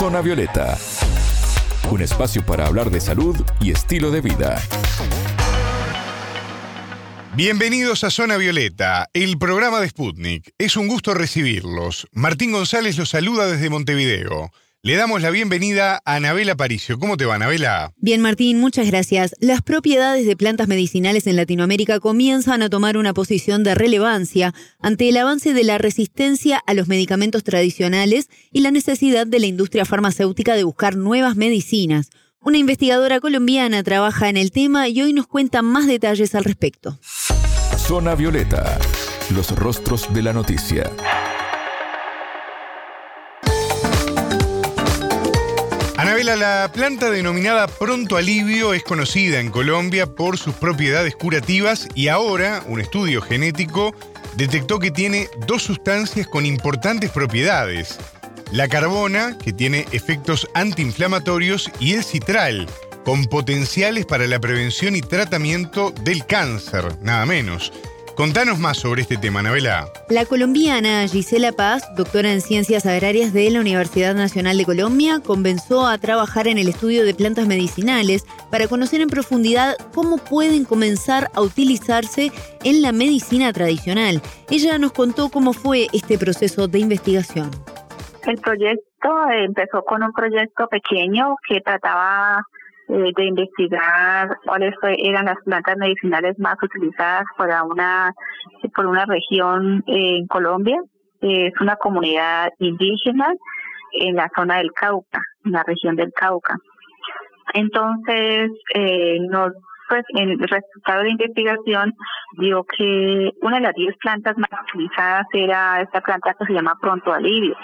Zona Violeta, un espacio para hablar de salud y estilo de vida. Bienvenidos a Zona Violeta, el programa de Sputnik. Es un gusto recibirlos. Martín González los saluda desde Montevideo. Le damos la bienvenida a Anabela Paricio. ¿Cómo te va, Anabela? Bien, Martín, muchas gracias. Las propiedades de plantas medicinales en Latinoamérica comienzan a tomar una posición de relevancia ante el avance de la resistencia a los medicamentos tradicionales y la necesidad de la industria farmacéutica de buscar nuevas medicinas. Una investigadora colombiana trabaja en el tema y hoy nos cuenta más detalles al respecto. Zona Violeta, los rostros de la noticia. Anabela, la planta denominada Pronto Alivio es conocida en Colombia por sus propiedades curativas y ahora un estudio genético detectó que tiene dos sustancias con importantes propiedades la carbona, que tiene efectos antiinflamatorios, y el citral, con potenciales para la prevención y tratamiento del cáncer, nada menos. Contanos más sobre este tema, Anabela. La colombiana Gisela Paz, doctora en Ciencias Agrarias de la Universidad Nacional de Colombia, comenzó a trabajar en el estudio de plantas medicinales para conocer en profundidad cómo pueden comenzar a utilizarse en la medicina tradicional. Ella nos contó cómo fue este proceso de investigación. El proyecto empezó con un proyecto pequeño que trataba eh, de investigar cuáles eran las plantas medicinales más utilizadas para una por una región en Colombia. Es una comunidad indígena en la zona del Cauca, en la región del Cauca. Entonces, eh, nos pues el resultado de investigación dio que una de las 10 plantas más utilizadas era esta planta que se llama pronto alivio.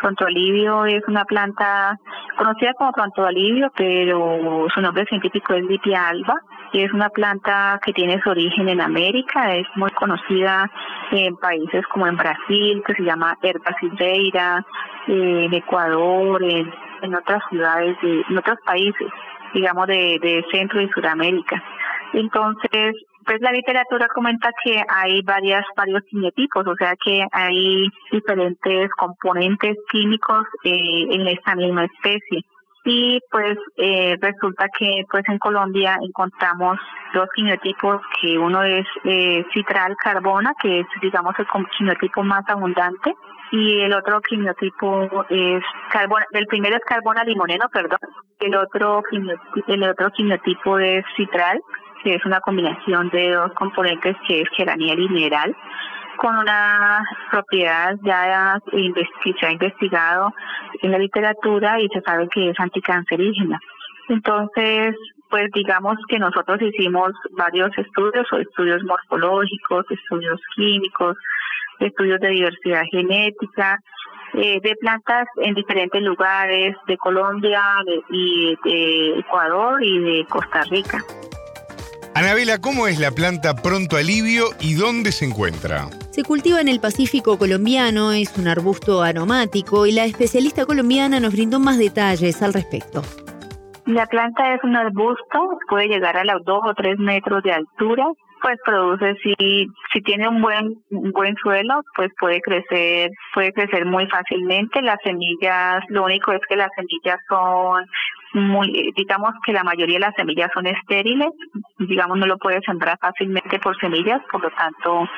Pronto Alivio es una planta conocida como Pronto Alivio, pero su nombre científico es Lipia alba y es una planta que tiene su origen en América, es muy conocida en países como en Brasil, que se llama Herba silveira, en Ecuador, en, en otras ciudades, de, en otros países, digamos, de, de Centro y Sudamérica. Entonces, pues la literatura comenta que hay varias varios quimiotipos, o sea que hay diferentes componentes químicos eh, en esta misma especie. Y pues eh, resulta que pues en Colombia encontramos dos quimiotipos, que uno es eh, citral carbona, que es digamos el quimiotipo más abundante, y el otro quimiotipo es carbona, el primero es carbona limoneno, perdón, el otro el otro quimiotipo es citral que es una combinación de dos componentes que es geraniel y mineral, con una propiedad ya que se ha investigado en la literatura y se sabe que es anticancerígena. Entonces, pues digamos que nosotros hicimos varios estudios, o estudios morfológicos, estudios químicos, estudios de diversidad genética, eh, de plantas en diferentes lugares de Colombia y de Ecuador y de Costa Rica. Anabela, ¿cómo es la planta Pronto Alivio y dónde se encuentra? Se cultiva en el Pacífico colombiano, es un arbusto aromático y la especialista colombiana nos brindó más detalles al respecto. La planta es un arbusto, puede llegar a los 2 o 3 metros de altura, pues produce si si tiene un buen buen suelo pues puede crecer puede crecer muy fácilmente las semillas lo único es que las semillas son muy, digamos que la mayoría de las semillas son estériles, digamos no lo puede sembrar fácilmente por semillas, por lo tanto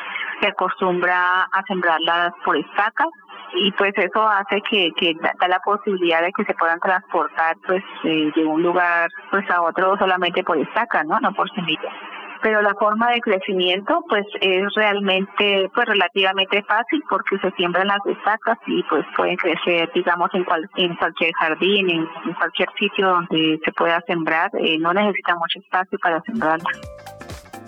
se acostumbra a sembrarlas por estacas y pues eso hace que, que da, la posibilidad de que se puedan transportar pues eh, de un lugar pues a otro solamente por estacas, ¿no? No por semillas pero la forma de crecimiento pues es realmente pues relativamente fácil porque se siembran las estacas y pues pueden crecer digamos en, cual, en cualquier jardín, en, cualquier sitio donde se pueda sembrar, eh, no necesita mucho espacio para sembrarlas.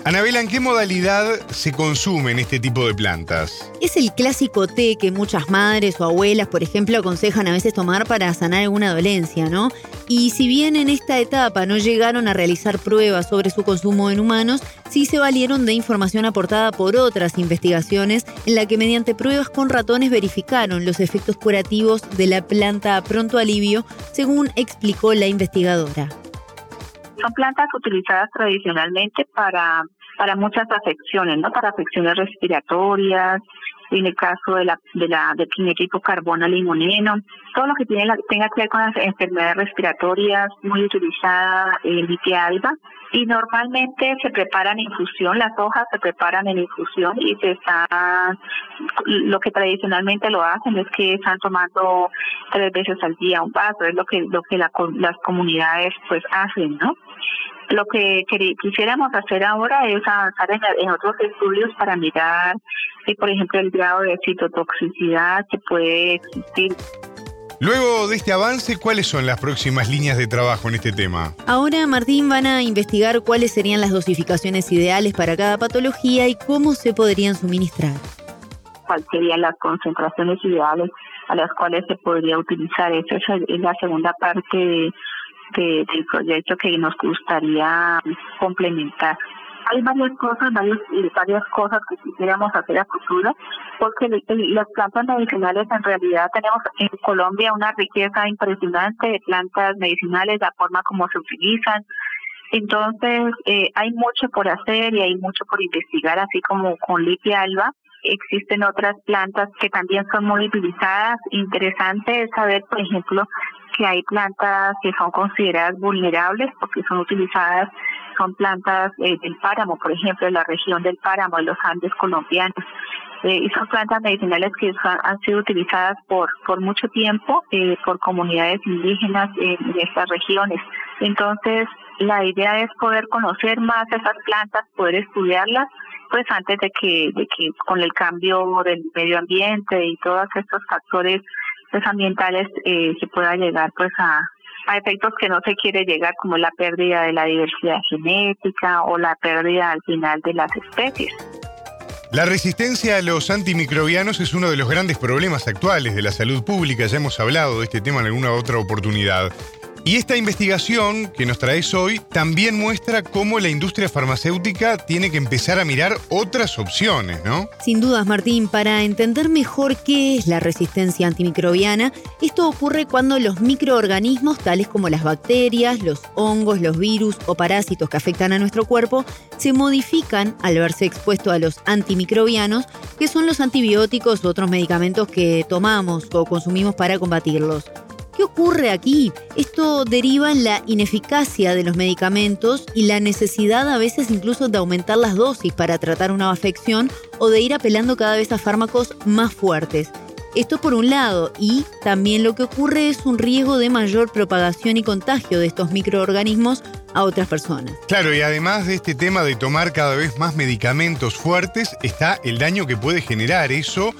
Anabela, ¿en qué modalidad se consumen este tipo de plantas? Es el clásico té que muchas madres o abuelas, por ejemplo, aconsejan a veces tomar para sanar alguna dolencia, ¿no? Y si bien en esta etapa no llegaron a realizar pruebas sobre su consumo en humanos, sí se valieron de información aportada por otras investigaciones en la que mediante pruebas con ratones verificaron los efectos curativos de la planta pronto alivio, según explicó la investigadora. Son plantas utilizadas tradicionalmente para, para muchas afecciones, ¿no? Para afecciones respiratorias, en el caso de la de la del tipo carbono limoneno, todo lo que tiene la, tenga que ver con las enfermedades respiratorias, muy utilizada el litia alba y normalmente se preparan infusión, las hojas se preparan en infusión y se están, lo que tradicionalmente lo hacen es que están tomando tres veces al día un vaso, es lo que lo que las comunidades pues hacen, ¿no? Lo que quisiéramos hacer ahora es avanzar en, otros estudios para mirar, si, por ejemplo, el grado de citotoxicidad que puede existir. Luego de este avance, ¿cuáles son las próximas líneas de trabajo en este tema? Ahora, Martín, van a investigar cuáles serían las dosificaciones ideales para cada patología y cómo se podrían suministrar. ¿Cuáles serían las concentraciones ideales a las cuales se podría utilizar? Esa es la segunda parte del proyecto que nos gustaría complementar hay varias cosas, varias, varias cosas que quisiéramos hacer a futuro, porque las plantas medicinales en realidad tenemos en Colombia una riqueza impresionante de plantas medicinales, la forma como se utilizan. Entonces, eh, hay mucho por hacer y hay mucho por investigar, así como con Litia alba. Existen otras plantas que también son muy utilizadas. Interesante es saber, por ejemplo, que hay plantas que son consideradas vulnerables porque son utilizadas son plantas eh, del páramo, por ejemplo, en la región del páramo, de los Andes colombianos. Eh, y son plantas medicinales que han, sido utilizadas por, por mucho tiempo eh, por comunidades indígenas en, estas regiones. Entonces, la idea es poder conocer más esas plantas, poder estudiarlas, pues antes de que, de que con el cambio del medio ambiente y todos estos factores pues, ambientales eh, se pueda llegar pues a, a efectos que no se quiere llegar, como la pérdida de la diversidad genética o la pérdida al final de las especies. La resistencia a los antimicrobianos es uno de los grandes problemas actuales de la salud pública. Ya hemos hablado de este tema en alguna otra oportunidad. Y esta investigación que nos traes hoy también muestra cómo la industria farmacéutica tiene que empezar a mirar otras opciones, ¿no? Sin dudas, Martín, para entender mejor qué es la resistencia antimicrobiana, esto ocurre cuando los microorganismos, tales como las bacterias, los hongos, los virus o parásitos que afectan a nuestro cuerpo, se modifican al verse expuestos a los antimicrobianos, que son los antibióticos u otros medicamentos que tomamos o consumimos para combatirlos. ¿Qué ocurre aquí? Esto deriva en la ineficacia de los medicamentos y la necesidad a veces incluso de aumentar las dosis para tratar una afección o de ir apelando cada vez a fármacos más fuertes. Esto por un lado, y también lo que ocurre es un riesgo de mayor propagación y contagio de estos microorganismos a otras personas. Claro, y además de este tema de tomar cada vez más medicamentos fuertes, está el daño que puede generar eso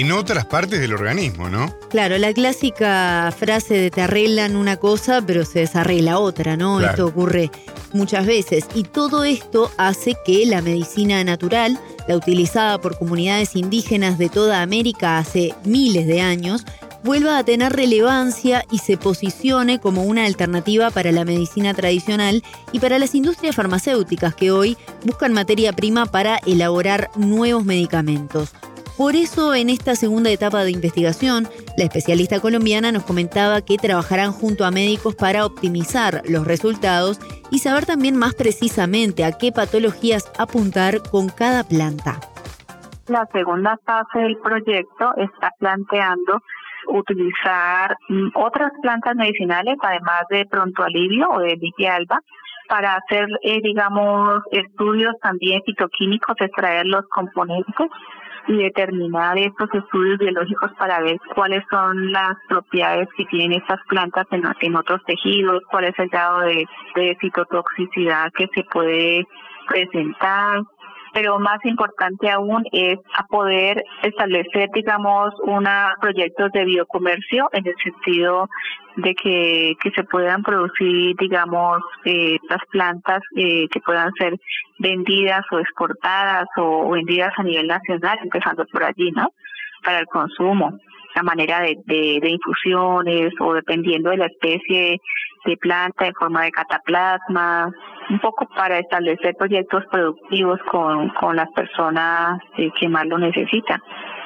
en otras partes del organismo, ¿no? Claro, la clásica frase de te arreglan una cosa, pero se desarregla otra, ¿no? Esto ocurre muchas veces. Y todo esto hace que la medicina natural, la utilizada por comunidades indígenas de toda América hace miles de años, vuelva a tener relevancia y se posicione como una alternativa para la medicina tradicional y para las industrias farmacéuticas que hoy buscan materia prima para elaborar nuevos medicamentos. Por eso, en esta segunda etapa de investigación, la especialista colombiana nos comentaba que trabajarán junto a médicos para optimizar los resultados y saber también más precisamente a qué patologías apuntar con cada planta. La segunda fase del proyecto está planteando utilizar mm, otras plantas medicinales, además de pronto alivio o de alba, para hacer, eh, digamos, estudios también fitoquímicos, extraer los componentes y determinar estos estudios biológicos para ver cuáles son las propiedades que tienen estas plantas en, en otros tejidos, cuál es el grado de, de citotoxicidad que se puede presentar, pero más importante aún es a poder establecer, digamos, una proyectos de biocomercio en el sentido de que, que se puedan producir, digamos, eh, las plantas eh, que puedan ser vendidas o exportadas o vendidas a nivel nacional, empezando por allí, ¿no? Para el consumo, la manera de, de, infusiones o dependiendo de la especie de planta en forma de cataplasma, un poco para establecer proyectos productivos con, con las personas eh, que más lo necesitan.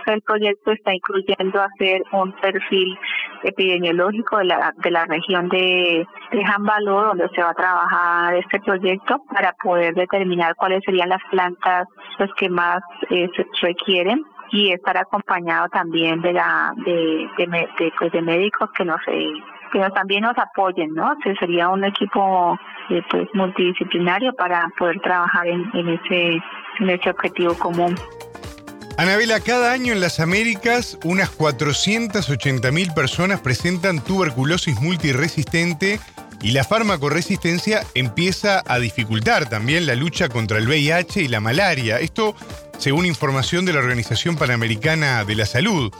El proyecto está incluyendo hacer un perfil epidemiológico de la, de la región de, de Jambaló, donde se va a trabajar este proyecto para poder determinar cuáles serían las plantas pues, que más eh, se requieren y estar acompañado también de la de de, pues de médicos que nos que también nos apoyen, ¿no? Que sería un equipo eh, pues multidisciplinario para poder trabajar en, en ese en ese objetivo común. Anabela, cada año en las Américas unas 480 mil personas presentan tuberculosis multiresistente y la farmacoresistencia empieza a dificultar también la lucha contra el VIH y la malaria. Esto según información de la Organización Panamericana de la Salud.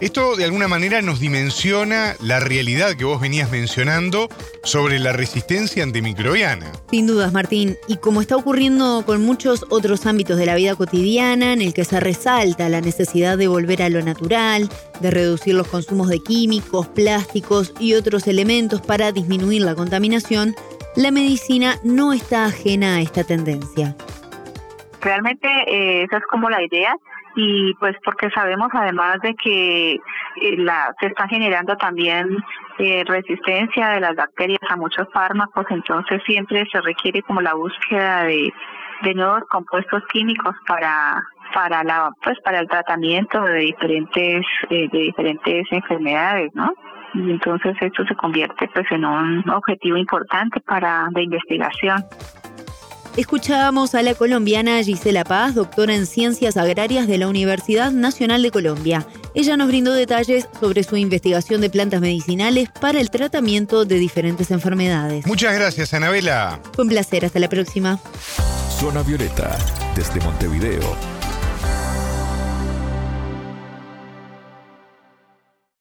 Esto de alguna manera nos dimensiona la realidad que vos venías mencionando sobre la resistencia antimicrobiana. Sin dudas, Martín. Y como está ocurriendo con muchos otros ámbitos de la vida cotidiana, en el que se resalta la necesidad de volver a lo natural, de reducir los consumos de químicos, plásticos y otros elementos para disminuir la contaminación, la medicina no está ajena a esta tendencia. Realmente eh, esa es como la idea y pues porque sabemos además de que eh, la, se está generando también eh, resistencia de las bacterias a muchos fármacos, entonces siempre se requiere como la búsqueda de, de nuevos compuestos químicos para para la pues para el tratamiento de diferentes de diferentes enfermedades, ¿no? Y entonces esto se convierte pues en un objetivo importante para la investigación. Escuchábamos a la colombiana Gisela Paz, doctora en Ciencias Agrarias de la Universidad Nacional de Colombia. Ella nos brindó detalles sobre su investigación de plantas medicinales para el tratamiento de diferentes enfermedades. Muchas gracias, Anabela. Fue un placer, hasta la próxima. Zona Violeta, desde Montevideo,